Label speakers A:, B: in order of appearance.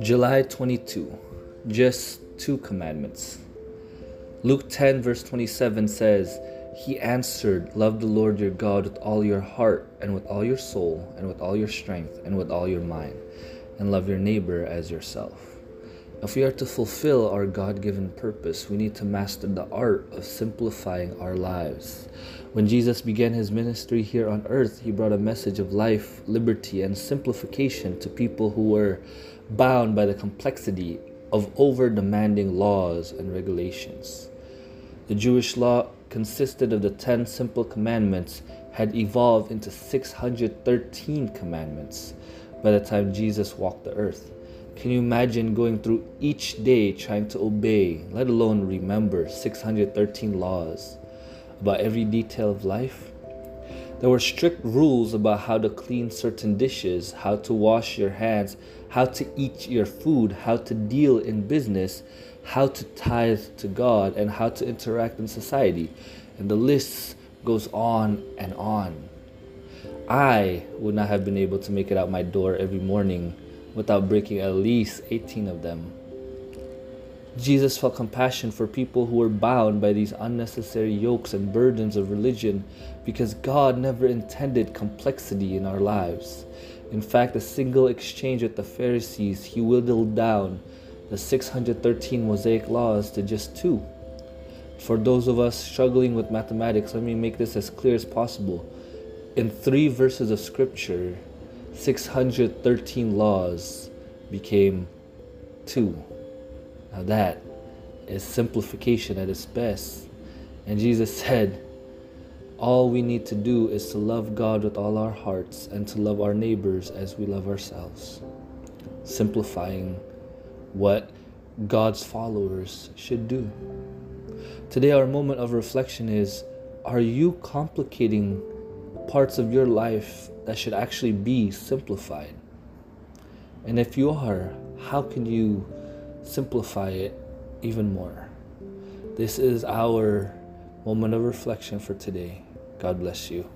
A: July 22. Just two commandments. Luke 10, verse 27 says, He answered, Love the Lord your God with all your heart, and with all your soul, and with all your strength, and with all your mind, and love your neighbor as yourself. If we are to fulfill our God given purpose, we need to master the art of simplifying our lives. When Jesus began his ministry here on earth, he brought a message of life, liberty, and simplification to people who were bound by the complexity of over demanding laws and regulations. The Jewish law consisted of the 10 simple commandments had evolved into 613 commandments by the time Jesus walked the earth. Can you imagine going through each day trying to obey, let alone remember 613 laws about every detail of life? There were strict rules about how to clean certain dishes, how to wash your hands, how to eat your food, how to deal in business, how to tithe to God, and how to interact in society. And the list goes on and on. I would not have been able to make it out my door every morning without breaking at least 18 of them. Jesus felt compassion for people who were bound by these unnecessary yokes and burdens of religion because God never intended complexity in our lives. In fact, a single exchange with the Pharisees, he whittled down the 613 Mosaic laws to just two. For those of us struggling with mathematics, let me make this as clear as possible. In three verses of scripture, 613 laws became two. Now, that is simplification at its best. And Jesus said, all we need to do is to love God with all our hearts and to love our neighbors as we love ourselves. Simplifying what God's followers should do. Today, our moment of reflection is Are you complicating parts of your life that should actually be simplified? And if you are, how can you simplify it even more? This is our moment of reflection for today. God bless you.